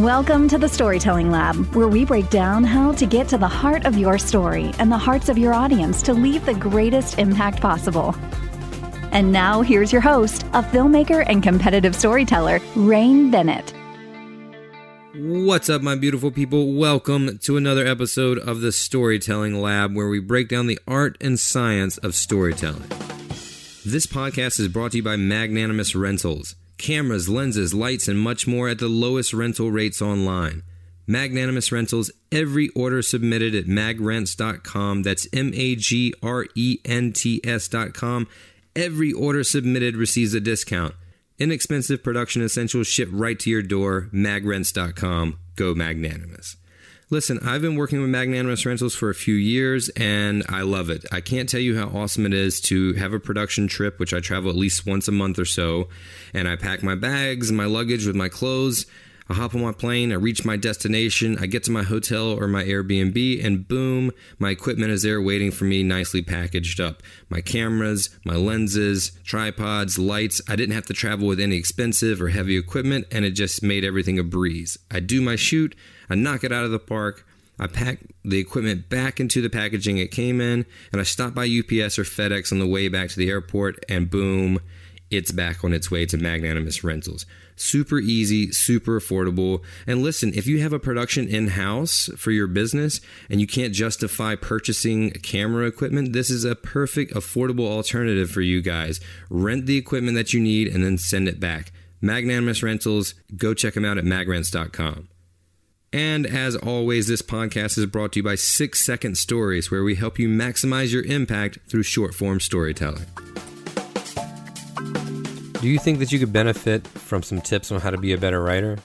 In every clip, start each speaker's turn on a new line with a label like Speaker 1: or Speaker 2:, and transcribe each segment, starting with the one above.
Speaker 1: Welcome to the Storytelling Lab, where we break down how to get to the heart of your story and the hearts of your audience to leave the greatest impact possible. And now, here's your host, a filmmaker and competitive storyteller, Rain Bennett.
Speaker 2: What's up, my beautiful people? Welcome to another episode of the Storytelling Lab, where we break down the art and science of storytelling. This podcast is brought to you by Magnanimous Rentals cameras, lenses, lights, and much more at the lowest rental rates online. Magnanimous Rentals, every order submitted at magrents.com. That's M A G R E N T S.com. Every order submitted receives a discount. Inexpensive production essentials shipped right to your door. Magrents.com. Go Magnanimous. Listen, I've been working with Magnanimous Rentals for a few years and I love it. I can't tell you how awesome it is to have a production trip, which I travel at least once a month or so, and I pack my bags and my luggage with my clothes. I hop on my plane, I reach my destination, I get to my hotel or my Airbnb, and boom, my equipment is there waiting for me, nicely packaged up. My cameras, my lenses, tripods, lights. I didn't have to travel with any expensive or heavy equipment, and it just made everything a breeze. I do my shoot, I knock it out of the park. I pack the equipment back into the packaging it came in, and I stop by UPS or FedEx on the way back to the airport, and boom, it's back on its way to Magnanimous Rentals. Super easy, super affordable. And listen, if you have a production in house for your business and you can't justify purchasing camera equipment, this is a perfect, affordable alternative for you guys. Rent the equipment that you need and then send it back. Magnanimous Rentals, go check them out at magrents.com. And as always, this podcast is brought to you by Six Second Stories, where we help you maximize your impact through short form storytelling. Do you think that you could benefit from some tips on how to be a better writer?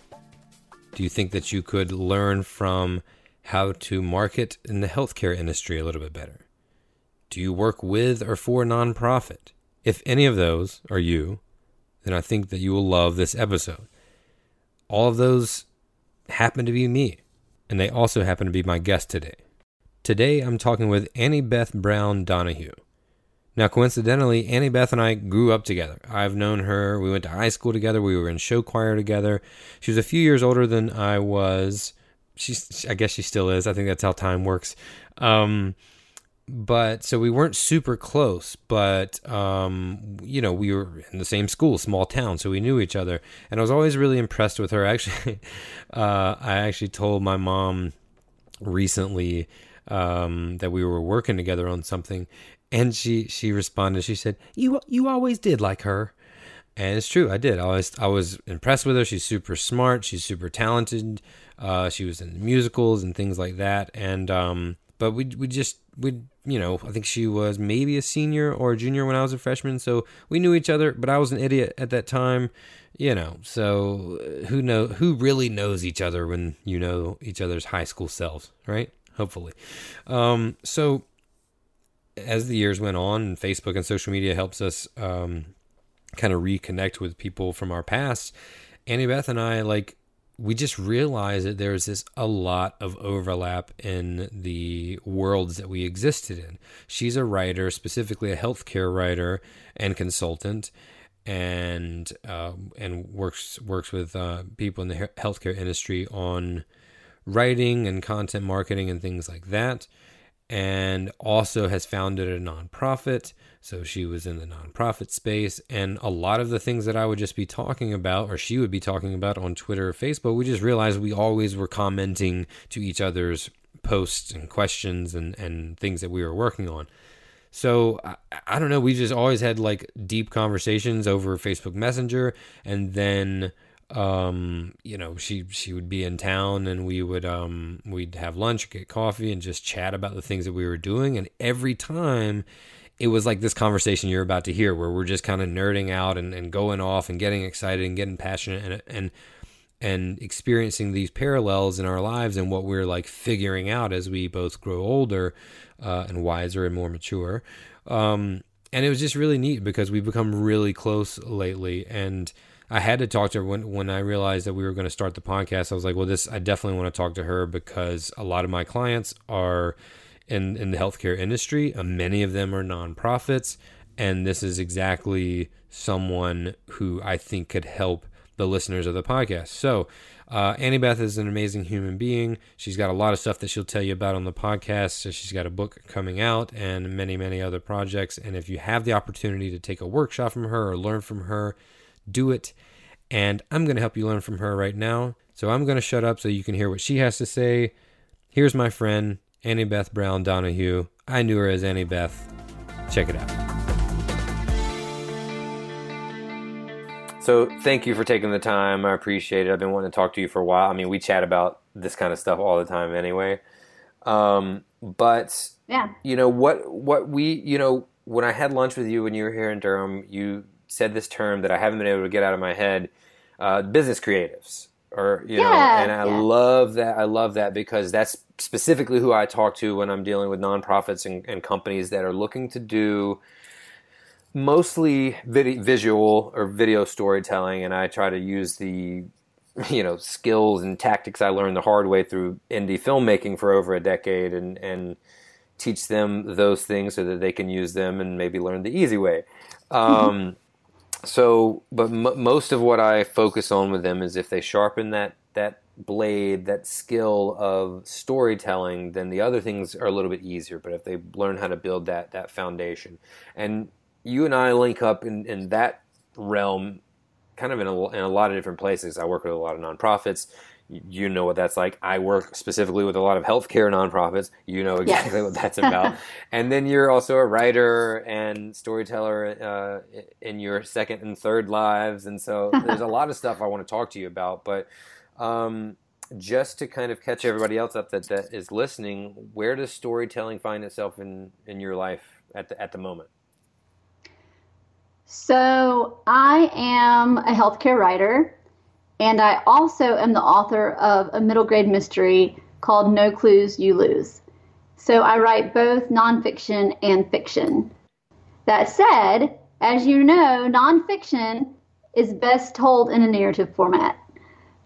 Speaker 2: Do you think that you could learn from how to market in the healthcare industry a little bit better? Do you work with or for a nonprofit? If any of those are you, then I think that you will love this episode. All of those happen to be me, and they also happen to be my guest today. Today I'm talking with Annie Beth Brown Donahue. Now, coincidentally, Annie Beth and I grew up together. I've known her. We went to high school together. We were in show choir together. She was a few years older than I was. She's, I guess she still is. I think that's how time works. Um, but so we weren't super close, but um, you know, we were in the same school, small town, so we knew each other. And I was always really impressed with her. Actually, uh, I actually told my mom recently um, that we were working together on something, and she she responded. She said, "You you always did like her." And it's true, I did. I was I was impressed with her. She's super smart. She's super talented. Uh, she was in musicals and things like that. And um, but we we just we you know, I think she was maybe a senior or a junior when I was a freshman. So we knew each other, but I was an idiot at that time, you know. So uh, who know who really knows each other when you know each other's high school selves, right? Hopefully. Um, so as the years went on, Facebook and social media helps us um, kind of reconnect with people from our past. Annie Beth and I like we just realized that there's this a lot of overlap in the worlds that we existed in. She's a writer, specifically a healthcare writer and consultant, and uh, and works works with uh, people in the healthcare industry on writing and content marketing and things like that and also has founded a nonprofit. So she was in the nonprofit space. And a lot of the things that I would just be talking about, or she would be talking about on Twitter or Facebook, we just realized we always were commenting to each other's posts and questions and, and things that we were working on. So I, I don't know. We just always had like deep conversations over Facebook Messenger. And then um you know she she would be in town and we would um we'd have lunch get coffee and just chat about the things that we were doing. And every time it was like this conversation you're about to hear where we're just kind of nerding out and, and going off and getting excited and getting passionate and and and experiencing these parallels in our lives and what we're like figuring out as we both grow older uh, and wiser and more mature. Um and it was just really neat because we've become really close lately and I had to talk to her when when I realized that we were going to start the podcast. I was like, well, this I definitely want to talk to her because a lot of my clients are in in the healthcare industry. and uh, many of them are nonprofits, and this is exactly someone who I think could help the listeners of the podcast. So. Uh, Annie Beth is an amazing human being. She's got a lot of stuff that she'll tell you about on the podcast. She's got a book coming out and many, many other projects. And if you have the opportunity to take a workshop from her or learn from her, do it. And I'm going to help you learn from her right now. So I'm going to shut up so you can hear what she has to say. Here's my friend, Annie Beth Brown Donahue. I knew her as Annie Beth. Check it out. So thank you for taking the time. I appreciate it. I've been wanting to talk to you for a while. I mean, we chat about this kind of stuff all the time anyway. Um, but
Speaker 3: yeah,
Speaker 2: you know what? What we, you know, when I had lunch with you when you were here in Durham, you said this term that I haven't been able to get out of my head. Uh, business creatives, or you
Speaker 3: yeah,
Speaker 2: know, and I
Speaker 3: yeah.
Speaker 2: love that. I love that because that's specifically who I talk to when I'm dealing with nonprofits and, and companies that are looking to do mostly vid- visual or video storytelling, and I try to use the you know skills and tactics I learned the hard way through indie filmmaking for over a decade, and and teach them those things so that they can use them and maybe learn the easy way. Um, so, but m- most of what I focus on with them is if they sharpen that that blade, that skill of storytelling, then the other things are a little bit easier. But if they learn how to build that that foundation, and you and I link up in, in that realm, kind of in a, in a lot of different places. I work with a lot of nonprofits you know what that's like. I work specifically with a lot of healthcare nonprofits. You know exactly
Speaker 3: yes.
Speaker 2: what that's about. and then you're also a writer and storyteller uh, in your second and third lives. And so there's a lot of stuff I want to talk to you about. But um, just to kind of catch everybody else up that, that is listening, where does storytelling find itself in, in your life at the, at the moment?
Speaker 3: So I am a healthcare writer. And I also am the author of a middle grade mystery called No Clues, You Lose. So I write both nonfiction and fiction. That said, as you know, nonfiction is best told in a narrative format.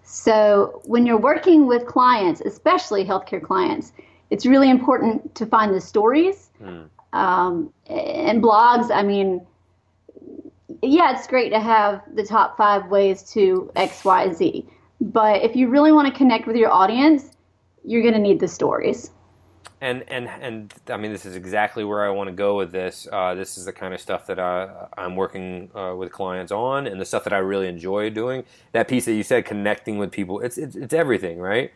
Speaker 3: So when you're working with clients, especially healthcare clients, it's really important to find the stories. Mm. Um, and blogs, I mean, yeah, it's great to have the top five ways to X, Y, Z. But if you really want to connect with your audience, you're going to need the stories.
Speaker 2: And and and I mean, this is exactly where I want to go with this. Uh, this is the kind of stuff that I, I'm working uh, with clients on, and the stuff that I really enjoy doing. That piece that you said, connecting with people, it's it's, it's everything, right?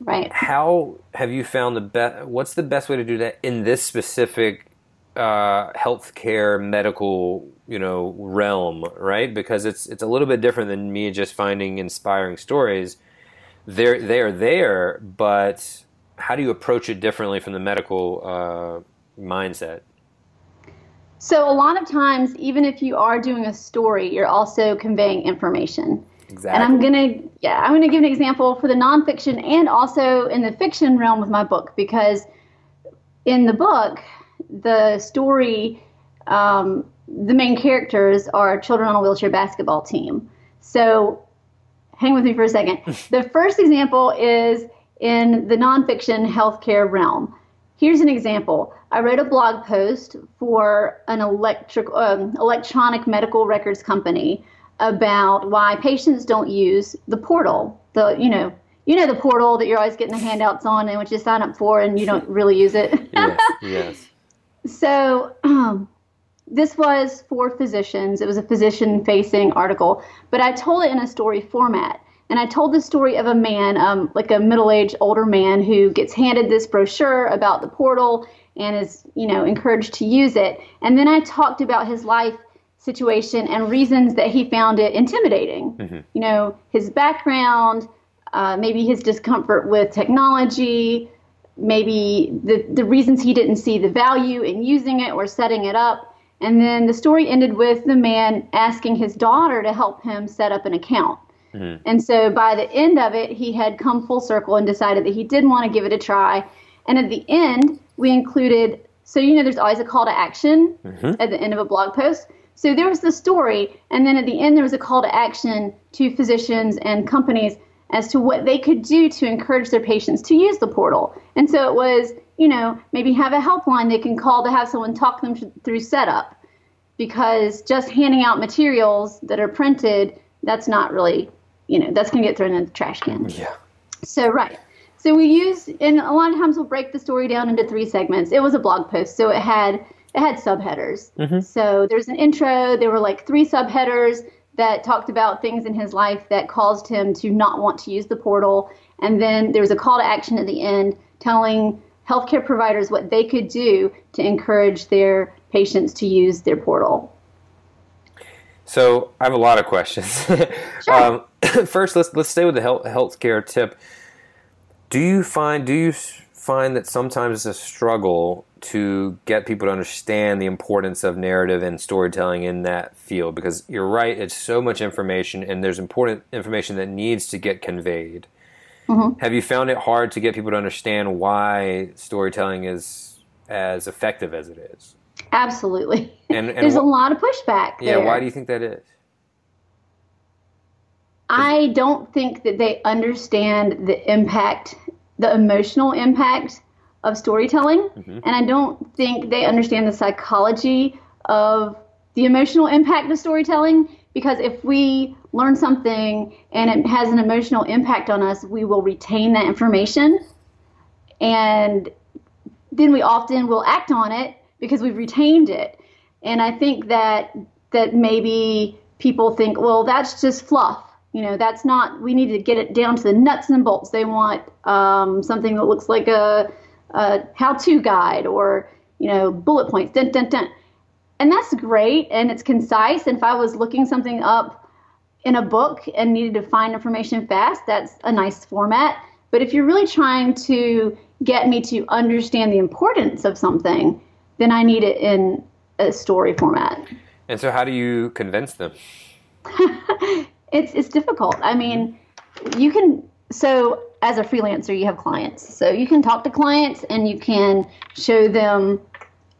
Speaker 3: Right.
Speaker 2: How have you found the best? What's the best way to do that in this specific uh, healthcare medical you know realm, right? Because it's it's a little bit different than me just finding inspiring stories. They're they're there, but how do you approach it differently from the medical uh, mindset?
Speaker 3: So, a lot of times, even if you are doing a story, you're also conveying information.
Speaker 2: Exactly.
Speaker 3: And I'm gonna, yeah, I'm gonna give an example for the nonfiction and also in the fiction realm with my book because in the book, the story, um, the main characters are children on a wheelchair basketball team. So, hang with me for a second. the first example is in the nonfiction healthcare realm. Here's an example. I wrote a blog post for an electric, um, electronic medical records company about why patients don't use the portal. The you know you know the portal that you're always getting the handouts on and which you sign up for and you don't really use it.
Speaker 2: yes. Yes.
Speaker 3: So um, this was for physicians. It was a physician-facing article, but I told it in a story format. And I told the story of a man, um, like a middle-aged older man, who gets handed this brochure about the portal and is, you know, encouraged to use it. And then I talked about his life situation and reasons that he found it intimidating. Mm-hmm. You know, his background, uh, maybe his discomfort with technology, maybe the, the reasons he didn't see the value in using it or setting it up. And then the story ended with the man asking his daughter to help him set up an account. Mm-hmm. And so by the end of it, he had come full circle and decided that he did want to give it a try. And at the end, we included so you know there's always a call to action mm-hmm. at the end of a blog post. So there was the story, and then at the end there was a call to action to physicians and companies as to what they could do to encourage their patients to use the portal. And so it was, you know, maybe have a helpline they can call to have someone talk them through setup, because just handing out materials that are printed, that's not really, you know, that's going to get thrown in the trash can.
Speaker 2: Yeah.
Speaker 3: So right. So we use, and a lot of times we'll break the story down into three segments. It was a blog post, so it had it had subheaders. Mm-hmm. So there's an intro. There were like three subheaders that talked about things in his life that caused him to not want to use the portal, and then there was a call to action at the end telling healthcare providers what they could do to encourage their patients to use their portal.
Speaker 2: So I have a lot of questions.
Speaker 3: Sure.
Speaker 2: um, first, let's let's stay with the health healthcare tip. Do you find do you find that sometimes it's a struggle to get people to understand the importance of narrative and storytelling in that field? Because you're right, it's so much information, and there's important information that needs to get conveyed. Mm-hmm. Have you found it hard to get people to understand why storytelling is as effective as it is?
Speaker 3: Absolutely. And, and there's wh- a lot of pushback.
Speaker 2: Yeah,
Speaker 3: there.
Speaker 2: why do you think that is?
Speaker 3: I don't think that they understand the impact, the emotional impact of storytelling. Mm-hmm. And I don't think they understand the psychology of the emotional impact of storytelling. Because if we learn something and it has an emotional impact on us, we will retain that information. And then we often will act on it because we've retained it. And I think that that maybe people think, well, that's just fluff you know that's not we need to get it down to the nuts and bolts they want um, something that looks like a, a how-to guide or you know bullet points dun, dun, dun. and that's great and it's concise and if i was looking something up in a book and needed to find information fast that's a nice format but if you're really trying to get me to understand the importance of something then i need it in a story format
Speaker 2: and so how do you convince them
Speaker 3: it's it's difficult. I mean, you can so as a freelancer, you have clients. So you can talk to clients and you can show them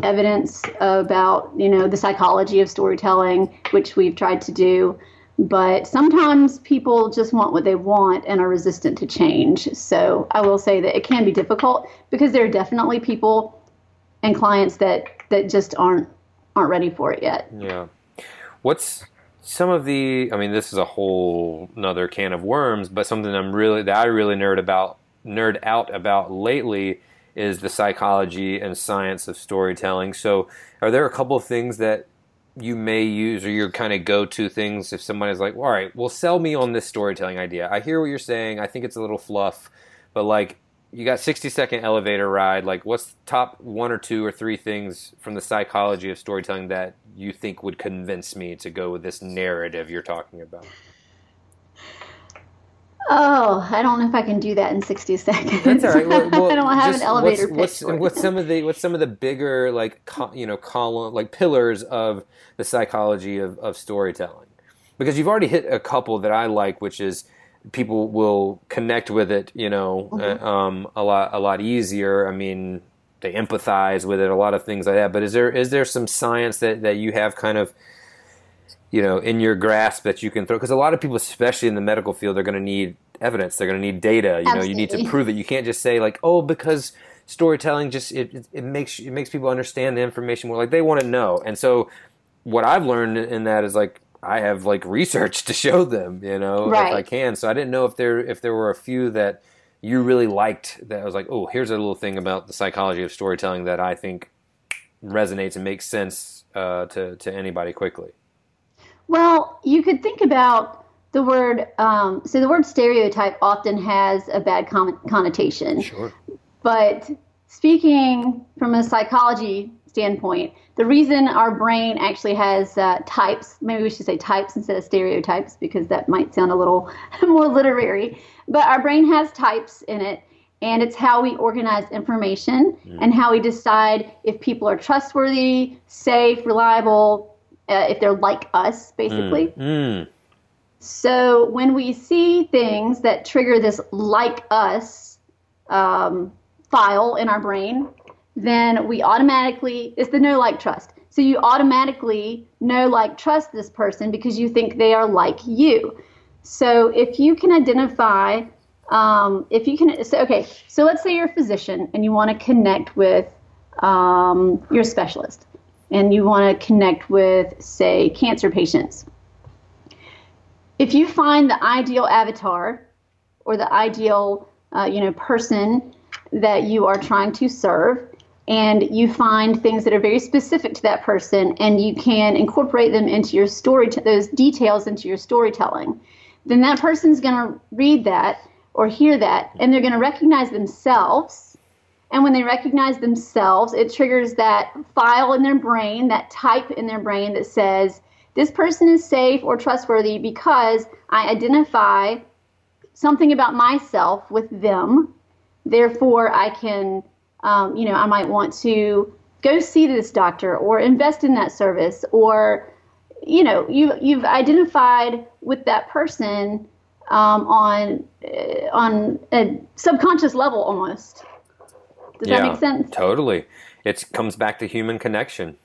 Speaker 3: evidence about, you know, the psychology of storytelling, which we've tried to do. But sometimes people just want what they want and are resistant to change. So I will say that it can be difficult because there are definitely people and clients that that just aren't aren't ready for it yet.
Speaker 2: Yeah. What's some of the i mean this is a whole another can of worms but something i'm really that i really nerd about nerd out about lately is the psychology and science of storytelling. So are there a couple of things that you may use or your kind of go-to things if somebody's like all right well sell me on this storytelling idea. I hear what you're saying. I think it's a little fluff but like you got 60 second elevator ride like what's top one or two or three things from the psychology of storytelling that you think would convince me to go with this narrative you're talking about
Speaker 3: Oh, I don't know if I can do that in 60 seconds.
Speaker 2: That's all right. Well, well,
Speaker 3: I don't have
Speaker 2: just
Speaker 3: an elevator
Speaker 2: what's,
Speaker 3: pitch.
Speaker 2: What's, what's some of the what's some of the bigger like co- you know column like pillars of the psychology of, of storytelling? Because you've already hit a couple that I like, which is people will connect with it, you know,
Speaker 3: Mm-hmm.
Speaker 2: uh, um, a lot a lot easier. I mean, they empathize with it, a lot of things like that. But is there is there some science that that you have kind of you know in your grasp that you can throw because a lot of people especially in the medical field they're going to need evidence they're going to need data you know you need to prove it you can't just say like oh because storytelling just it, it, it makes it makes people understand the information more like they want to know and so what i've learned in that is like i have like research to show them you know if i can so i didn't know if there if there were a few that you really liked that I was like oh here's a little thing about the psychology of storytelling that i think resonates and makes sense uh, to, to anybody quickly
Speaker 3: Well, you could think about the word. Um, so the word stereotype often has a bad con- connotation.
Speaker 2: Sure.
Speaker 3: But speaking from a psychology standpoint, the reason our brain actually has uh, types, maybe we should say types instead of stereotypes because that might sound a little more literary, but our brain has types in it. And it's how we organize information and how we decide if people are trustworthy, safe, reliable, uh, if they're like us, basically.
Speaker 2: Mm.
Speaker 3: So when we see things that trigger this like us um, file in our brain, then we automatically, it's the no like trust. So you automatically know like trust this person because you think they are like you. So if you can identify, um, if you can, so, okay, so let's say you're a physician and you want to connect with um, your specialist and you want to connect with, say, cancer patients if you find the ideal avatar or the ideal uh, you know person that you are trying to serve and you find things that are very specific to that person and you can incorporate them into your story those details into your storytelling then that person's going to read that or hear that and they're going to recognize themselves and when they recognize themselves it triggers that file in their brain that type in their brain that says this person is safe or trustworthy because I identify something about myself with them. Therefore, I can, um, you know, I might want to go see this doctor or invest in that service, or, you know, you you've identified with that person um, on uh, on a subconscious level almost. Does that make sense?
Speaker 2: Totally. It comes back to human connection.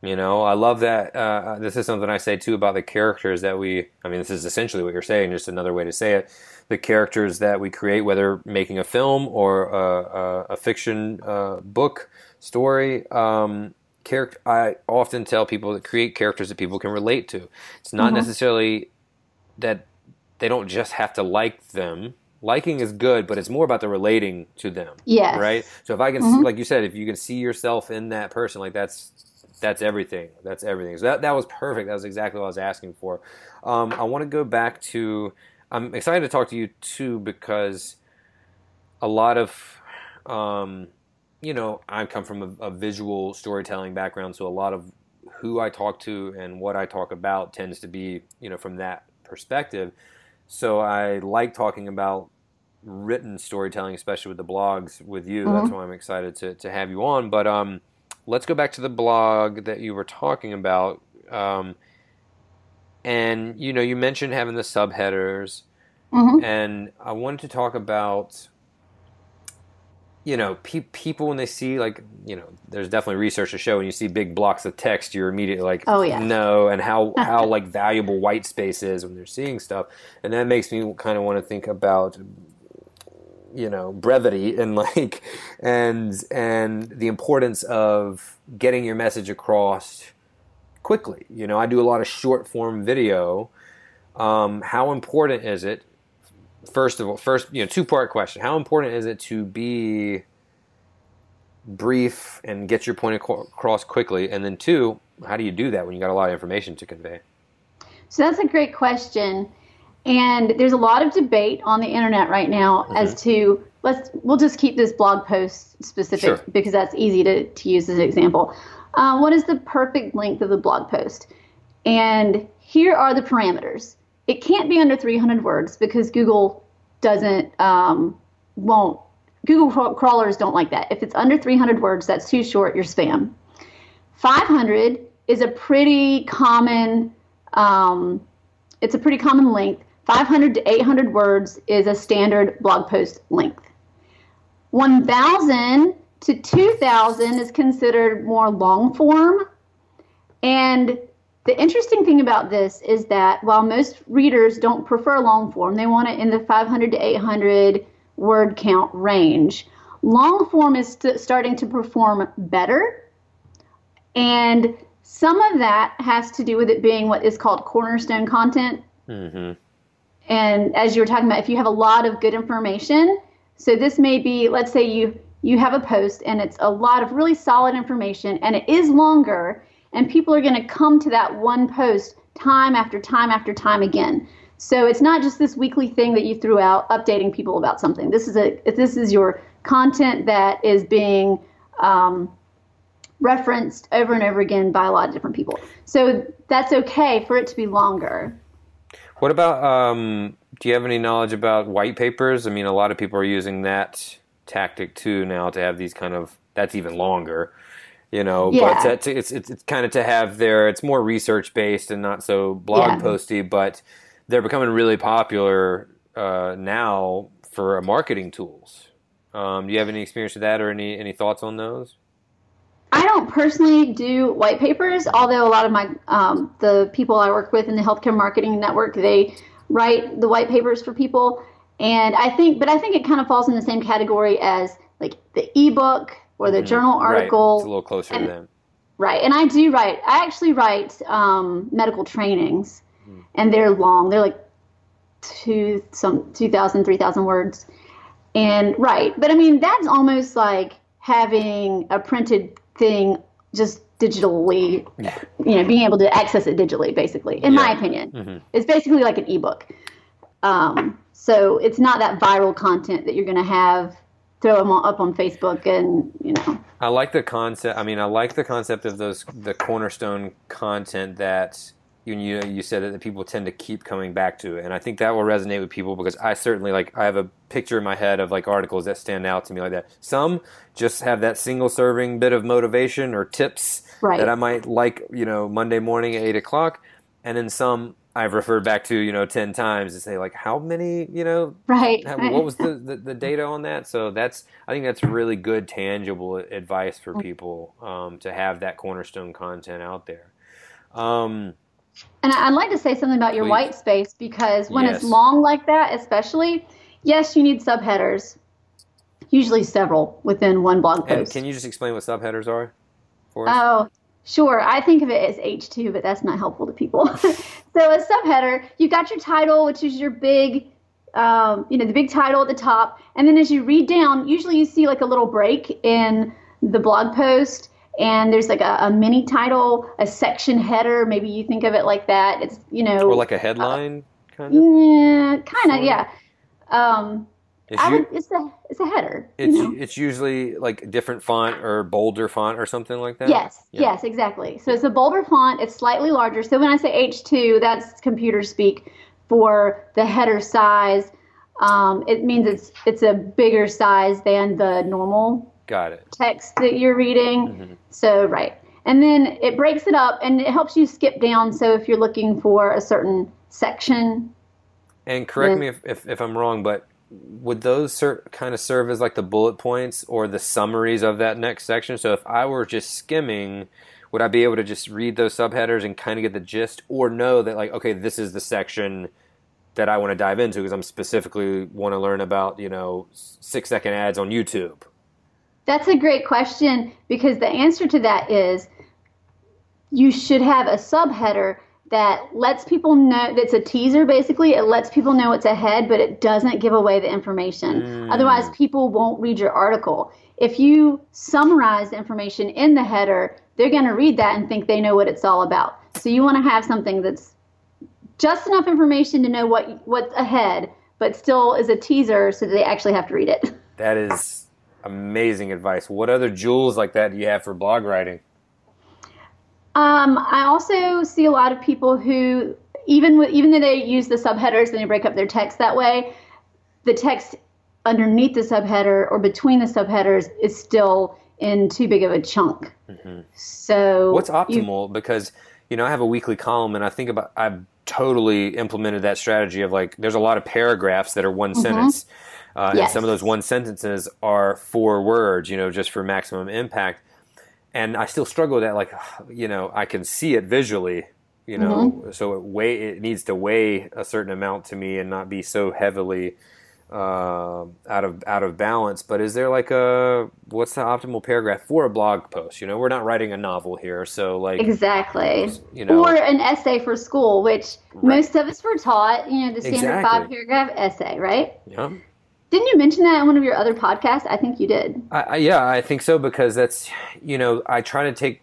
Speaker 2: You know, I love that. Uh, this is something I say too about the characters that we. I mean, this is essentially what you're saying, just another way to say it. The characters that we create, whether making a film or a, a, a fiction uh, book story, um, character. I often tell people to create characters that people can relate to. It's not necessarily that they don't just have to like them. Liking is good, but it's more about the relating to them.
Speaker 3: Yes.
Speaker 2: Right. So if I can, like you said, if you can see yourself in that person, like that's that's everything. That's everything. So that that was perfect. That was exactly what I was asking for. Um, I want to go back to. I'm excited to talk to you too because a lot of, um, you know, I come from a, a visual storytelling background, so a lot of who I talk to and what I talk about tends to be, you know, from that perspective. So I like talking about written storytelling, especially with the blogs with you. That's why I'm excited to, to have you on. But um, let's go back to the blog that you were talking about. Um, and you know, you mentioned having the subheaders, mm-hmm. and I wanted to talk about. You know, pe- people when they see like you know, there's definitely research to show when you see big blocks of text, you're immediately like,
Speaker 3: Oh, yeah.
Speaker 2: no, and how how like valuable white space is when they're seeing stuff, and that makes me kind of want to think about you know brevity and like and and the importance of getting your message across quickly you know i do a lot of short form video um, how important is it first of all first you know two part question how important is it to be brief and get your point across quickly and then two how do you do that when you got a lot of information to convey
Speaker 3: So that's a great question. And there's a lot of debate on the internet right now as to let's we'll just keep this blog post specific
Speaker 2: Sure.
Speaker 3: because that's easy to, to use as an example. Uh, what is the perfect length of the blog post? And here are the parameters. it can't be under 300 words because Google doesn't um, won't Google crawlers don't like that. If it's under 300 words, that's too short. You're spam. 500 is a pretty common. Um, it's a pretty common length. 500 to 800 words is a standard blog post length. 1,000 to 2,000 is considered more long form. And the interesting thing about this is that while most readers don't prefer long form, they want it in the 500 to 800 word count range. Long form is st- starting to perform better. And some of that has to do with it being what is called cornerstone content. Mm-hmm. And as you were talking about, if you have a lot of good information, so this may be, let's say you you have a post and it's a lot of really solid information and it is longer and people are going to come to that one post time after time after time again. So it's not just this weekly thing that you threw out updating people about something. This is a this is your content that is being um, referenced over and over again by a lot of different people. So that's okay for it to be longer.
Speaker 2: What about um, do you have any knowledge about white papers? I mean, a lot of people are using that tactic too now to have these kind of that's even longer you know yeah. but to, it's, it's, it's kind of to have their it's more research based and not so blog yeah. posty but they're becoming really popular uh, now for marketing tools um, do you have any experience with that or any any thoughts on those
Speaker 3: I don't personally do white papers, although a lot of my um, the people I work with in the healthcare marketing network they write the white papers for people. And I think, but I think it kind of falls in the same category as like the ebook or the mm-hmm. journal article.
Speaker 2: Right. It's a little closer
Speaker 3: and,
Speaker 2: to them.
Speaker 3: Right. And I do write, I actually write um, medical trainings, mm. and they're long. They're like two, some 2,000, 3,000 words. And right. But I mean, that's almost like having a printed thing just digitally, you know, being able to access it digitally, basically, in yeah. my opinion. Mm-hmm. It's basically like an ebook. Um, so it's not that viral content that you're going to have throw them all up on Facebook and you know.
Speaker 2: I like the concept. I mean, I like the concept of those the cornerstone content that you you, you said that people tend to keep coming back to, and I think that will resonate with people because I certainly like I have a picture in my head of like articles that stand out to me like that. Some just have that single serving bit of motivation or tips right. that I might like, you know, Monday morning at eight o'clock, and then some I've referred back to you know ten times to say like how many you know
Speaker 3: right
Speaker 2: what was the, the, the, data on that so that's I think that's really good tangible advice for people um, to have that cornerstone content out there. Um,
Speaker 3: and I'd like to say something about your please. white space because when yes. it's long like that, especially, yes, you need subheaders, usually several within one blog post.
Speaker 2: And can you just explain what subheaders are?
Speaker 3: For us? Oh, Sure, I think of it as H2, but that's not helpful to people. so a subheader, you've got your title, which is your big, um, you know, the big title at the top, and then as you read down, usually you see like a little break in the blog post, and there's like a, a mini title, a section header. Maybe you think of it like that. It's you know,
Speaker 2: or like a headline, uh, kind
Speaker 3: of. Yeah, kind of. Yeah. Um, it's, would, it's a it's a header.
Speaker 2: It's you know? it's usually like a different font or bolder font or something like that.
Speaker 3: Yes, yeah. yes, exactly. So it's a bolder font. It's slightly larger. So when I say H two, that's computer speak for the header size. Um, it means it's it's a bigger size than the normal.
Speaker 2: Got it.
Speaker 3: Text that you're reading. Mm-hmm. So right, and then it breaks it up and it helps you skip down. So if you're looking for a certain section.
Speaker 2: And correct then, me if, if, if I'm wrong, but would those ser- kind of serve as like the bullet points or the summaries of that next section? So if I were just skimming, would I be able to just read those subheaders and kind of get the gist, or know that like okay, this is the section that I want to dive into because I'm specifically want to learn about you know six second ads on YouTube?
Speaker 3: That's a great question because the answer to that is you should have a subheader that lets people know that's a teaser basically. It lets people know what's ahead but it doesn't give away the information. Mm. otherwise people won't read your article. If you summarize the information in the header they're going to read that and think they know what it's all about. So you want to have something that's just enough information to know what what's ahead but still is a teaser so that they actually have to read it.
Speaker 2: That is amazing advice. What other jewels like that do you have for blog writing
Speaker 3: um, I also see a lot of people who even with even though they use the subheaders and they break up their text that way, the text underneath the subheader or between the subheaders is still in too big of a chunk. Mm-hmm. So
Speaker 2: what's optimal? You, because you know I have a weekly column and I think about I've totally implemented that strategy of like there's a lot of paragraphs that are one mm-hmm. sentence. Uh, yes. And some of those one sentences are four words, you know, just for maximum impact. And I still struggle with that. Like, you know, I can see it visually, you know, mm-hmm. so it weigh it needs to weigh a certain amount to me and not be so heavily uh, out of out of balance. But is there like a what's the optimal paragraph for a blog post? You know, we're not writing a novel here, so like
Speaker 3: exactly, you know, or an essay for school, which right. most of us were taught. You know, the standard exactly. five paragraph essay, right?
Speaker 2: Yeah.
Speaker 3: Didn't you mention that in one of your other podcasts? I think you did.
Speaker 2: I, I, yeah, I think so because that's you know I try to take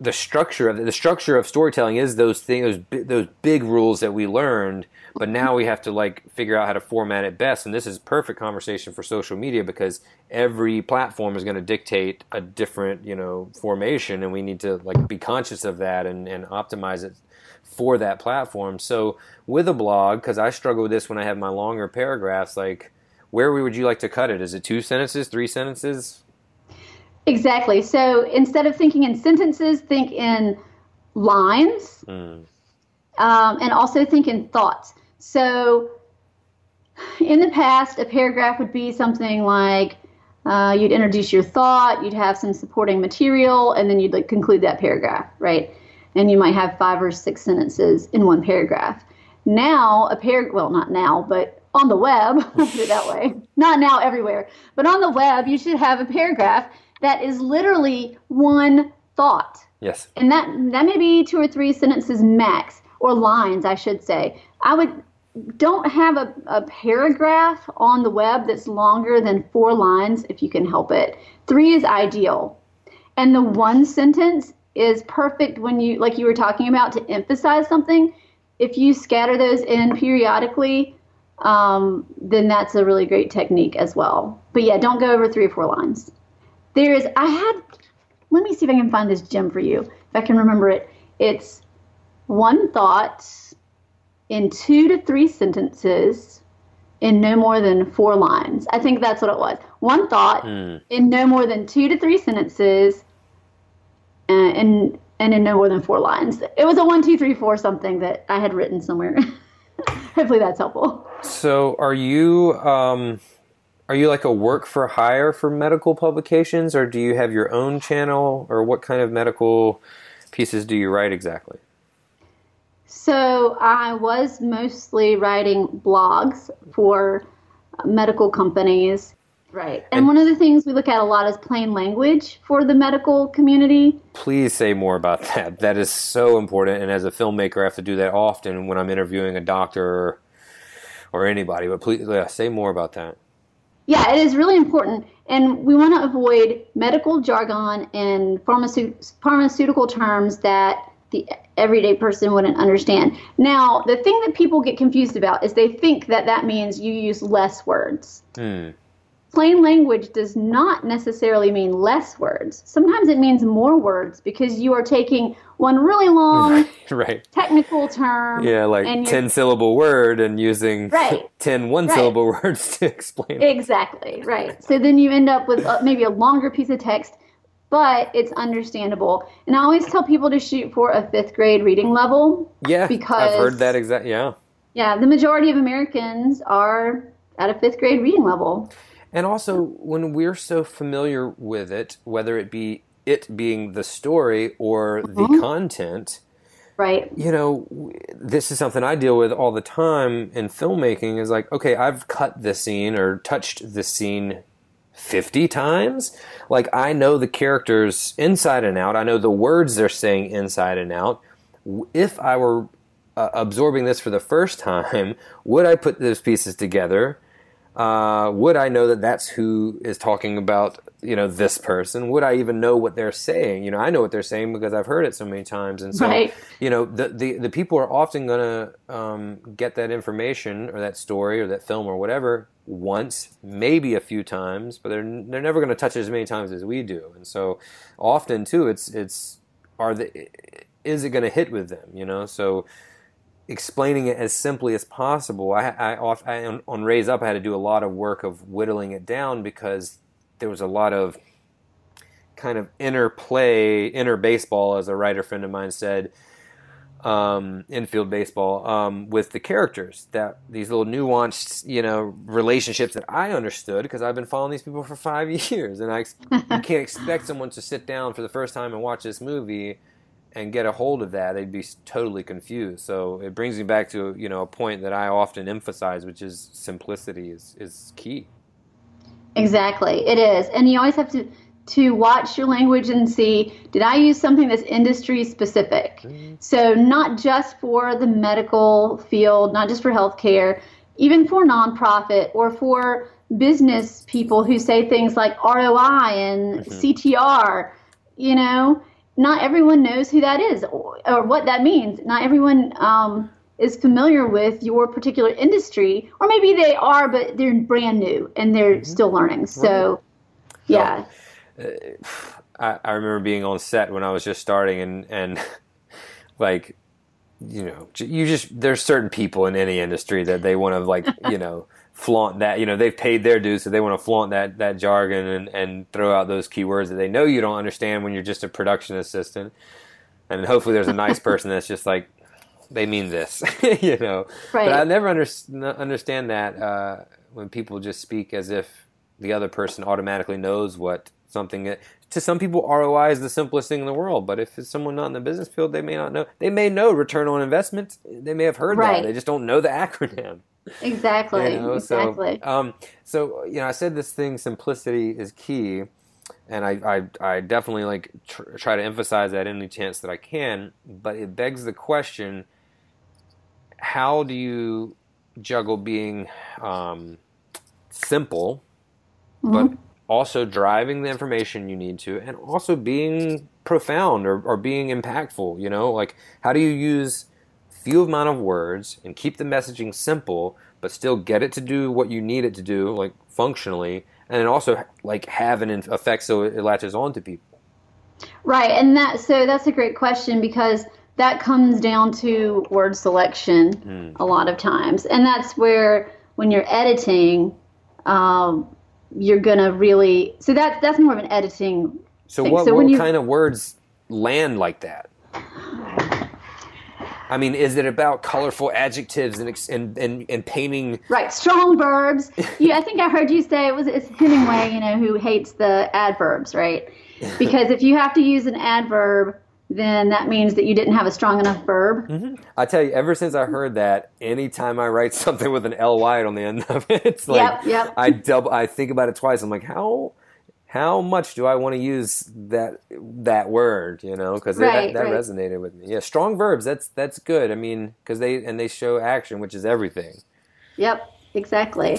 Speaker 2: the structure of the structure of storytelling is those things those those big rules that we learned but now we have to like figure out how to format it best and this is perfect conversation for social media because every platform is going to dictate a different you know formation and we need to like be conscious of that and, and optimize it for that platform so with a blog because i struggle with this when i have my longer paragraphs like where would you like to cut it is it two sentences three sentences
Speaker 3: Exactly. So instead of thinking in sentences, think in lines, mm. um, and also think in thoughts. So in the past, a paragraph would be something like uh, you'd introduce your thought, you'd have some supporting material, and then you'd like conclude that paragraph, right? And you might have five or six sentences in one paragraph. Now, a paragraph, well, not now, but on the web, put it that way. Not now everywhere, but on the web, you should have a paragraph that is literally one thought.
Speaker 2: Yes.
Speaker 3: And that that may be two or three sentences max, or lines, I should say. I would don't have a, a paragraph on the web that's longer than four lines if you can help it. Three is ideal. And the one sentence is perfect when you like you were talking about to emphasize something. If you scatter those in periodically, um, then that's a really great technique as well. But yeah, don't go over three or four lines. There's, I had, let me see if I can find this gem for you, if I can remember it. It's one thought in two to three sentences in no more than four lines. I think that's what it was. One thought mm. in no more than two to three sentences and, and, and in no more than four lines. It was a one, two, three, four something that I had written somewhere. Hopefully that's helpful.
Speaker 2: So are you, um, are you like a work for hire for medical publications or do you have your own channel or what kind of medical pieces do you write exactly
Speaker 3: so i was mostly writing blogs for medical companies right and, and one of the things we look at a lot is plain language for the medical community
Speaker 2: please say more about that that is so important and as a filmmaker i have to do that often when i'm interviewing a doctor or, or anybody but please yeah, say more about that
Speaker 3: yeah, it is really important. And we want to avoid medical jargon and pharmaceutical, pharmaceutical terms that the everyday person wouldn't understand. Now, the thing that people get confused about is they think that that means you use less words. Mm plain language does not necessarily mean less words. Sometimes it means more words because you are taking one really long
Speaker 2: right.
Speaker 3: technical term.
Speaker 2: Yeah, like 10 syllable word and using right. 10 one right. syllable words to explain. It.
Speaker 3: Exactly, right. So then you end up with uh, maybe a longer piece of text, but it's understandable. And I always tell people to shoot for a fifth grade reading level.
Speaker 2: Yeah, because I've heard that exact, yeah.
Speaker 3: Yeah, the majority of Americans are at a fifth grade reading level.
Speaker 2: And also, when we're so familiar with it, whether it be it being the story or the mm-hmm. content,
Speaker 3: right?
Speaker 2: You know, this is something I deal with all the time in filmmaking. Is like, okay, I've cut this scene or touched this scene 50 times. Like, I know the characters inside and out, I know the words they're saying inside and out. If I were uh, absorbing this for the first time, would I put those pieces together? Uh, would I know that that's who is talking about, you know, this person? Would I even know what they're saying? You know, I know what they're saying because I've heard it so many times. And so, right. you know, the, the, the people are often going to um, get that information or that story or that film or whatever once, maybe a few times, but they're, they're never going to touch it as many times as we do. And so often too, it's, it's, are the, is it going to hit with them? You know, so explaining it as simply as possible. I, I, off, I on, on Raise Up, I had to do a lot of work of whittling it down because there was a lot of kind of inner play, inner baseball, as a writer friend of mine said, um, infield baseball, um, with the characters. That these little nuanced, you know, relationships that I understood because I've been following these people for five years, and I you can't expect someone to sit down for the first time and watch this movie and get a hold of that. They'd be totally confused. So it brings me back to you know a point that I often emphasize, which is simplicity is is key.
Speaker 3: Exactly, it is, and you always have to to watch your language and see did I use something that's industry specific? Mm-hmm. So, not just for the medical field, not just for healthcare, even for nonprofit or for business people who say things like ROI and mm-hmm. CTR, you know, not everyone knows who that is or, or what that means. Not everyone um, is familiar with your particular industry, or maybe they are, but they're brand new and they're mm-hmm. still learning. So, yeah.
Speaker 2: I, I remember being on set when I was just starting, and and like you know, you just there's certain people in any industry that they want to like you know flaunt that you know they've paid their dues so they want to flaunt that that jargon and and throw out those keywords that they know you don't understand when you're just a production assistant and hopefully there's a nice person that's just like they mean this you know right. but i never under, understand that uh, when people just speak as if the other person automatically knows what something to some people ROI is the simplest thing in the world, but if it's someone not in the business field, they may not know. They may know return on investment. They may have heard right. that. They just don't know the acronym.
Speaker 3: Exactly. you know?
Speaker 2: Exactly. So, um, so you know, I said this thing: simplicity is key, and I I, I definitely like tr- try to emphasize that any chance that I can. But it begs the question: How do you juggle being um, simple, mm-hmm. but also driving the information you need to and also being profound or, or being impactful you know like how do you use few amount of words and keep the messaging simple but still get it to do what you need it to do like functionally and also like have an effect so it latches on to people
Speaker 3: right and that so that's a great question because that comes down to word selection mm. a lot of times and that's where when you're editing um, you're gonna really so that's that's more of an editing.
Speaker 2: So thing. what, so what you, kind of words land like that? I mean, is it about colorful adjectives and and and, and painting?
Speaker 3: Right, strong verbs. yeah, I think I heard you say it was it's Hemingway, you know, who hates the adverbs, right? Because if you have to use an adverb then that means that you didn't have a strong enough verb.
Speaker 2: Mm-hmm. I tell you, ever since I heard that, anytime I write something with an ly on the end of it, it's like
Speaker 3: yep, yep.
Speaker 2: I double. I think about it twice. I'm like, how how much do I want to use that that word? You know, because right, that, that right. resonated with me. Yeah, strong verbs. That's that's good. I mean, because they and they show action, which is everything.
Speaker 3: Yep, exactly.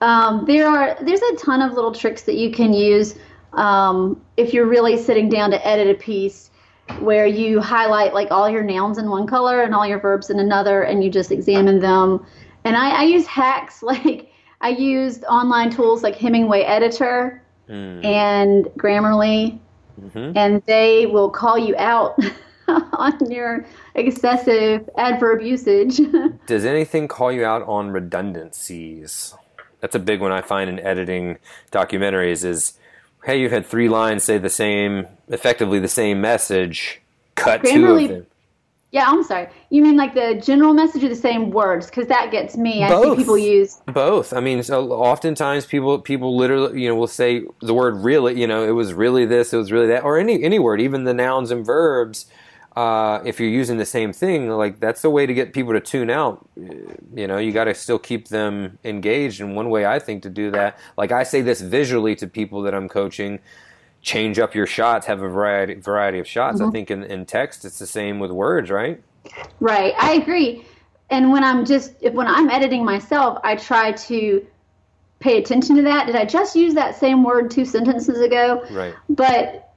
Speaker 3: Um, there are there's a ton of little tricks that you can use um, if you're really sitting down to edit a piece where you highlight like all your nouns in one color and all your verbs in another and you just examine them. And I, I use hacks like I used online tools like Hemingway Editor mm. and Grammarly, mm-hmm. and they will call you out on your excessive adverb usage.
Speaker 2: Does anything call you out on redundancies? That's a big one I find in editing documentaries is hey, you've had three lines say the same, effectively the same message. Cut Grammarly, two of them.
Speaker 3: Yeah, I'm sorry. You mean like the general message or the same words? Because that gets me.
Speaker 2: Both.
Speaker 3: I see people use
Speaker 2: both. I mean, so oftentimes people people literally, you know, will say the word really. You know, it was really this, it was really that, or any any word, even the nouns and verbs uh, if you're using the same thing, like that's the way to get people to tune out. You know, you got to still keep them engaged. And one way I think to do that, like I say this visually to people that I'm coaching, change up your shots, have a variety variety of shots. Mm-hmm. I think in, in text, it's the same with words, right?
Speaker 3: Right, I agree. And when I'm just if when I'm editing myself, I try to pay attention to that. Did I just use that same word two sentences ago?
Speaker 2: Right.
Speaker 3: But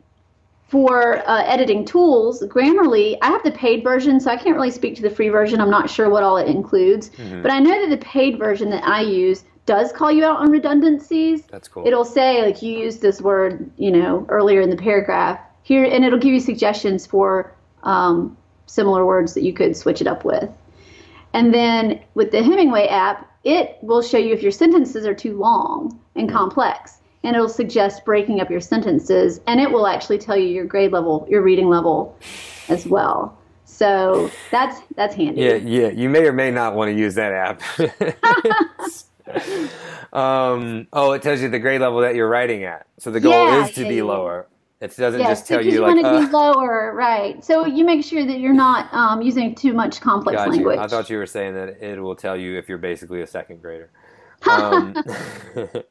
Speaker 3: for uh, editing tools, Grammarly, I have the paid version, so I can't really speak to the free version. I'm not sure what all it includes. Mm-hmm. But I know that the paid version that I use does call you out on redundancies.
Speaker 2: That's cool.
Speaker 3: It'll say, like, you used this word, you know, earlier in the paragraph here, and it'll give you suggestions for um, similar words that you could switch it up with. And then with the Hemingway app, it will show you if your sentences are too long and complex. And it'll suggest breaking up your sentences. And it will actually tell you your grade level, your reading level as well. So that's that's handy.
Speaker 2: Yeah, yeah. You may or may not want to use that app. um, oh, it tells you the grade level that you're writing at. So the goal
Speaker 3: Yeah,
Speaker 2: is to
Speaker 3: yeah,
Speaker 2: be lower. It doesn't
Speaker 3: Yes,
Speaker 2: just tell you
Speaker 3: you
Speaker 2: like.
Speaker 3: want it to
Speaker 2: uh,
Speaker 3: be lower, right? So you make sure that you're not um, using too much complex
Speaker 2: Got you.
Speaker 3: language.
Speaker 2: I thought you were saying that it will tell you if you're basically a second grader. Um,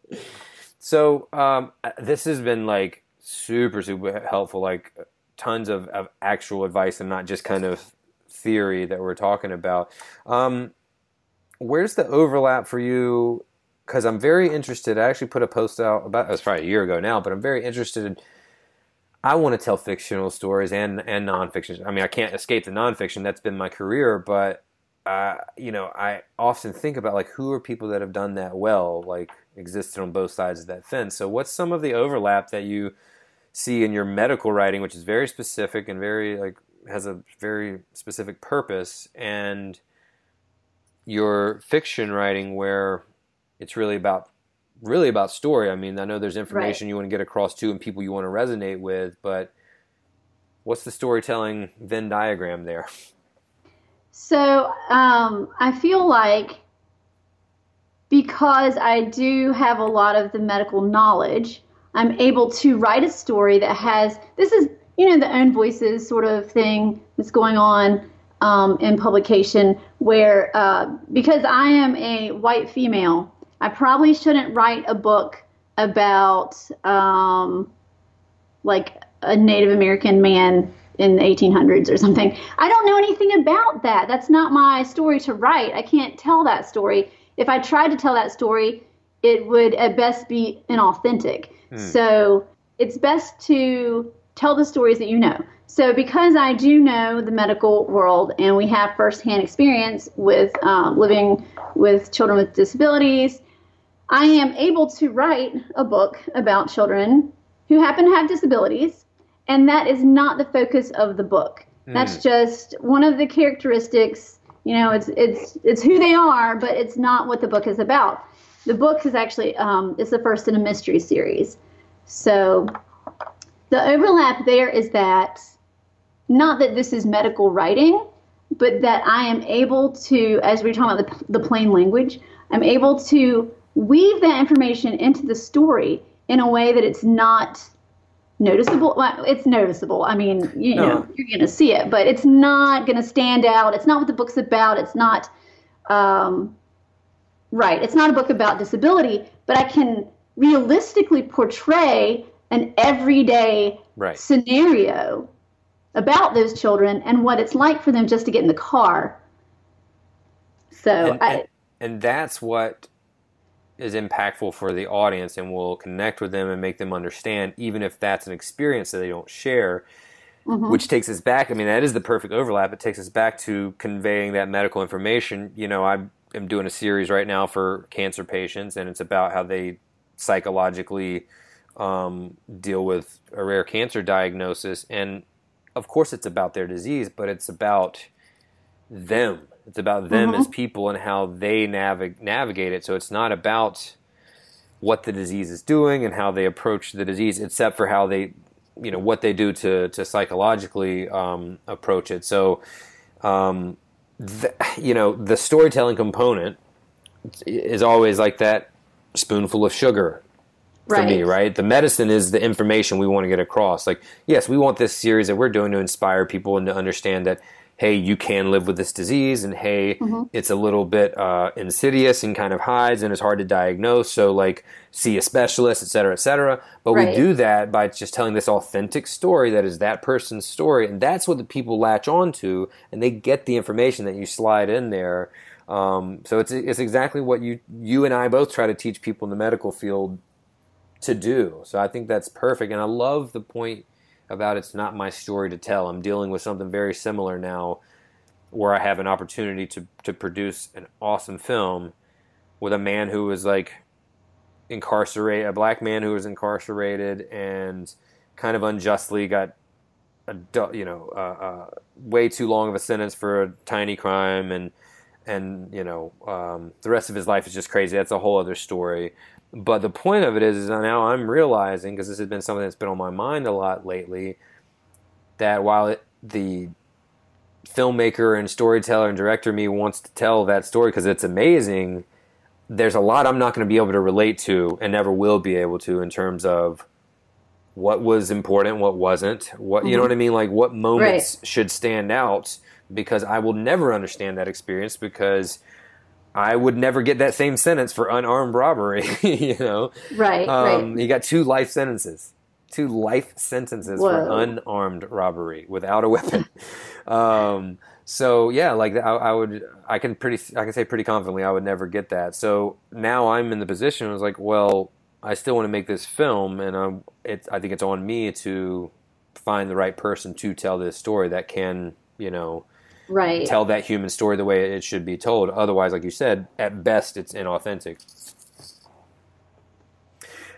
Speaker 2: so um, this has been like super super helpful, like tons of, of actual advice and not just kind of theory that we're talking about. Um, where's the overlap for you? Because I'm very interested. I actually put a post out about it was probably a year ago now, but I'm very interested in I want to tell fictional stories and and nonfiction. I mean, I can't escape the nonfiction. That's been my career, but uh, you know, I often think about like who are people that have done that well, like existed on both sides of that fence. So, what's some of the overlap that you see in your medical writing, which is very specific and very like has a very specific purpose, and your fiction writing, where it's really about really about story. I mean, I know there's information you want to get across to and people you want to resonate with, but what's the storytelling Venn diagram there?
Speaker 3: So um, I feel like because I do have a lot of the medical knowledge, I'm able to write a story that has this is you know the own voices sort of thing that's going on um, in publication where uh, because I am a white female, I probably shouldn't write a book about um, like a Native American man in the 1800s or something. I don't know anything about that. That's not my story to write. I can't tell that story. If I tried to tell that story, it would at best be inauthentic. So it's best to tell the stories that you know. So because I do know the medical world and we have firsthand experience with um, living with children with disabilities, I am able to write a book about children who happen to have disabilities, and that is not the focus of the book. That's just one of the characteristics. You know, it's it's it's who they are, but it's not what the book is about. The book is actually um, is the first in a mystery series. So the overlap there is that not that this is medical writing, but that I am able to, as we are talking about the, the plain language, I'm able to weave that information into the story in a way that it's not noticeable. Well, it's noticeable. I mean, you
Speaker 2: No.
Speaker 3: know, you're going to see it, but it's not going to stand out. It's not what the book's about. It's not, um, right. It's not a book about disability, but I can realistically portray an everyday
Speaker 2: Right.
Speaker 3: scenario about those children and what it's like for them just to get in the car. So
Speaker 2: and,
Speaker 3: I,
Speaker 2: and, and that's what is impactful for the audience and will connect with them and make them understand even if that's an experience that they don't share which takes us back i mean that is the perfect overlap. It takes us back to conveying that medical information. You know i am doing a series right now for cancer patients and it's about how they psychologically um, deal with a rare cancer diagnosis. And of course it's about their disease but it's about them. It's about them as people and how they navig- navigate it. So it's not about what the disease is doing and how they approach the disease, except for how they, you know, what they do to to psychologically um, approach it. So, um, th- you know, the storytelling component is always like that spoonful of sugar for me,
Speaker 3: Right.
Speaker 2: right? The medicine is the information we want to get across. Like, yes, we want this series that we're doing to inspire people and to understand that, hey, you can live with this disease, and hey,
Speaker 3: Mm-hmm.
Speaker 2: it's a little bit uh, insidious and kind of hides and it's hard to diagnose. So, like, see a specialist, et cetera, et cetera. But we do that by just telling this authentic story that is that person's story, and that's what the people latch on to, and they get the information that you slide in there. Um, so it's it's exactly what you you and I both try to teach people in the medical field to do. So I think that's perfect. And I love the point about it's not my story to tell. I'm dealing with something very similar now where I have an opportunity to, to produce an awesome film with a man who was like incarcerated, a black man who was incarcerated and kind of unjustly got a you know uh, uh, way too long of a sentence for a tiny crime and and you know um, the rest of his life is just crazy. That's a whole other story. But the point of it is, is now I'm realizing because this has been something that's been on my mind a lot lately, that while it, the filmmaker and storyteller and director me wants to tell that story because it's amazing, there's a lot I'm not going to be able to relate to and never will be able to in terms of what was important, what wasn't, what you know what I mm-hmm. mean, like what moments
Speaker 3: Right.
Speaker 2: should stand out because I will never understand that experience because I would never get that same sentence for unarmed robbery. you know,
Speaker 3: Right,
Speaker 2: um,
Speaker 3: right.
Speaker 2: he got two life sentences, two life sentences for unarmed robbery without a weapon. um, so yeah, like I, I would, I can pretty, I can say pretty confidently, I would never get that. So now I'm in the position. I was like, well, I still want to make this film, and I'm, it, I think it's on me to find the right person to tell this story that can, you know,
Speaker 3: Right.
Speaker 2: tell that human story the way it should be told. Otherwise, like you said, at best, it's inauthentic.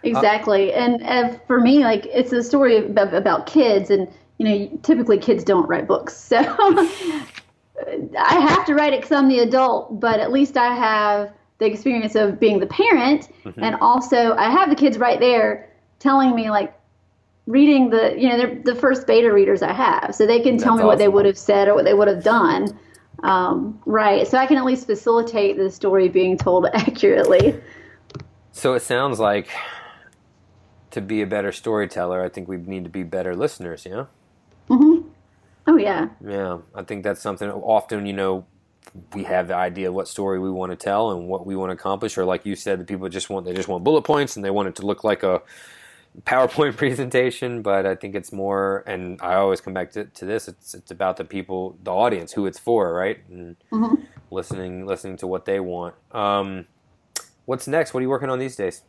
Speaker 3: Exactly. and uh, for me, like it's a story about, about kids, and you know, typically kids don't write books, so I have to write it because I'm the adult. But at least I have the experience of being the parent, and also I have the kids right there telling me like reading the you know they're the first beta readers I have, so they can tell
Speaker 2: That's
Speaker 3: me what they would have said or what they would have done. Um, right. So I can at least facilitate the story being told accurately.
Speaker 2: So it sounds like to be a better storyteller, I think we need to be better listeners. Yeah, Mhm.
Speaker 3: Oh yeah.
Speaker 2: yeah. I think that's something. Often, you know, we have the idea of what story we want to tell and what we want to accomplish, or like you said, the people just want they just want bullet points and they want it to look like a PowerPoint presentation. But I think it's more, and I always come back to, to this. It's it's about the people, the audience, who it's for, right? And listening listening to what they want. Um, what's next? What are you working on these days?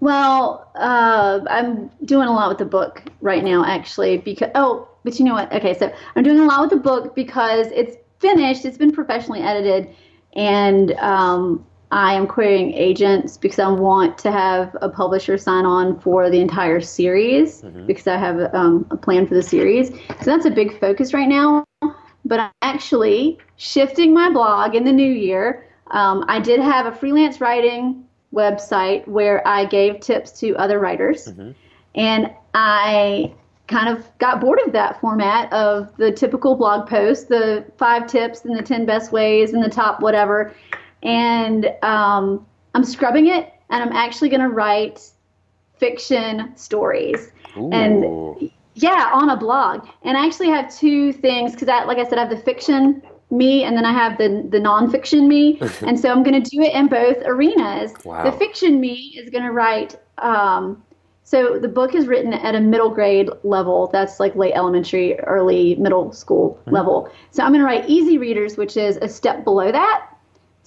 Speaker 3: Well, uh, I'm doing a lot with the book right now, actually. Because oh, but you know what? Okay, so I'm doing a lot with the book because it's finished. It's been professionally edited, and um, I am querying agents because I want to have a publisher sign on for the entire series because I have um, a plan for the series. So that's a big focus right now. But I'm actually shifting my blog in the new year. Um, I did have a freelance writing website where I gave tips to other writers. And I kind of got bored of that format of the typical blog post, the five tips and the 10 best ways and the top whatever. And um, I'm scrubbing it and I'm actually going to write fiction stories. And yeah, on a blog. And I actually have two things because I, like I said, I have the fiction me and then I have the the nonfiction me. and so I'm going to do it in both arenas.
Speaker 2: Wow.
Speaker 3: The fiction me is going to write. Um, so the book is written at a middle grade level. That's like late elementary, early middle school level. So I'm going to write easy readers, which is a step below that.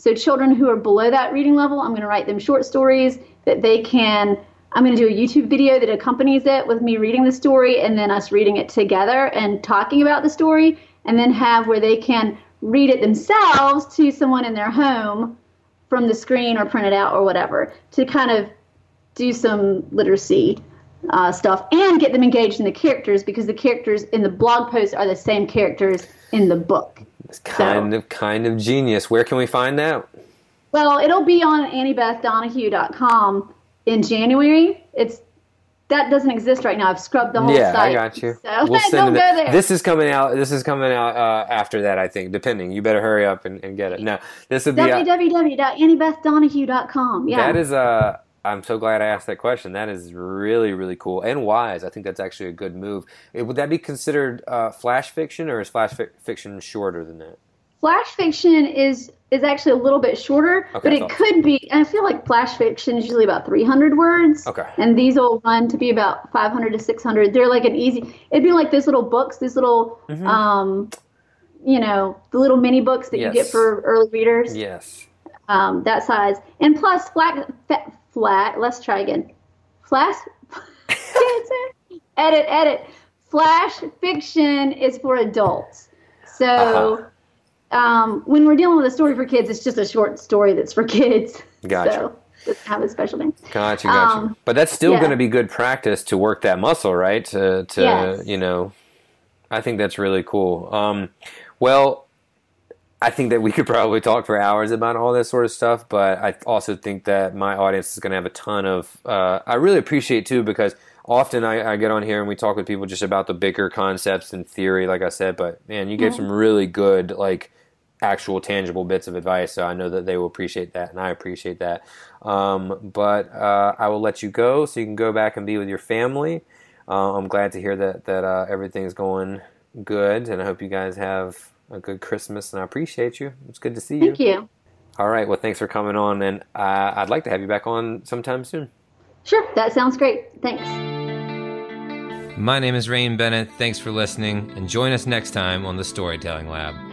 Speaker 3: So children who are below that reading level, I'm going to write them short stories that they can. I'm going to do a YouTube video that accompanies it with me reading the story and then us reading it together and talking about the story, and then have where they can read it themselves to someone in their home from the screen or print it out or whatever to kind of do some literacy uh, stuff and get them engaged in the characters because the characters in the blog post are the same characters in the book.
Speaker 2: It's kind of kind of genius. Where can we find that?
Speaker 3: Well, it'll be on AnnieBethDonahue.com in January. It's that doesn't exist right now. I've scrubbed the whole
Speaker 2: yeah,
Speaker 3: site.
Speaker 2: I got you.
Speaker 3: So
Speaker 2: We'll
Speaker 3: don't
Speaker 2: send it.
Speaker 3: there.
Speaker 2: This is coming out. This is coming out uh, after that, I think. Depending, you better hurry up and, and get it. No, this would be. Uh,
Speaker 3: www.anniebethdonahue.com. Yeah.
Speaker 2: That is Uh, I'm so glad I asked that question. That is really, really cool and wise. I think that's actually a good move. Eh, Would that be considered uh, flash fiction, or is flash fi- fiction shorter than that?
Speaker 3: flash fiction is is actually a little bit shorter,
Speaker 2: Okay,
Speaker 3: but it could be. I feel like flash fiction is usually about 300 words.
Speaker 2: Okay.
Speaker 3: And these will run to be about 500 to 600. They're like an easy. It'd be like these little books, these little,
Speaker 2: Mm-hmm.
Speaker 3: um, you know, the little mini books that you get for early readers.
Speaker 2: Yes.
Speaker 3: Um, that size. And plus, flat, fat, flat. Let's try again. Flash. Can't edit, edit. Flash fiction is for adults. So
Speaker 2: Uh-huh.
Speaker 3: um, when we're dealing with a story for kids, it's just a short story that's for kids.
Speaker 2: Gotcha.
Speaker 3: So doesn't have a special name.
Speaker 2: Gotcha, gotcha.
Speaker 3: Um,
Speaker 2: but that's still
Speaker 3: yeah.
Speaker 2: going to be good practice to work that muscle, right? To, to
Speaker 3: Yes.
Speaker 2: you know, I think that's really cool. Um, well, I think that we could probably talk for hours about all this sort of stuff, but I also think that my audience is going to have a ton of. Uh, I really appreciate too because often I, I, get on here and we talk with people just about the bigger concepts and theory, like I said. But man, you gave mm-hmm. some really good, like actual tangible bits of advice. So I know that they will appreciate that, and I appreciate that. Um, but uh, I will let you go so you can go back and be with your family. Uh, I'm glad to hear that that uh, everything's going good, and I hope you guys have a good Christmas, and I appreciate you. It's good to see
Speaker 3: you. Thank you.
Speaker 2: All right. Well, thanks for coming on, and uh, I'd like to have you back on sometime soon.
Speaker 3: Sure. That sounds great. Thanks.
Speaker 4: My name is Rain Bennett. Thanks for listening, and join us next time on the Storytelling Lab.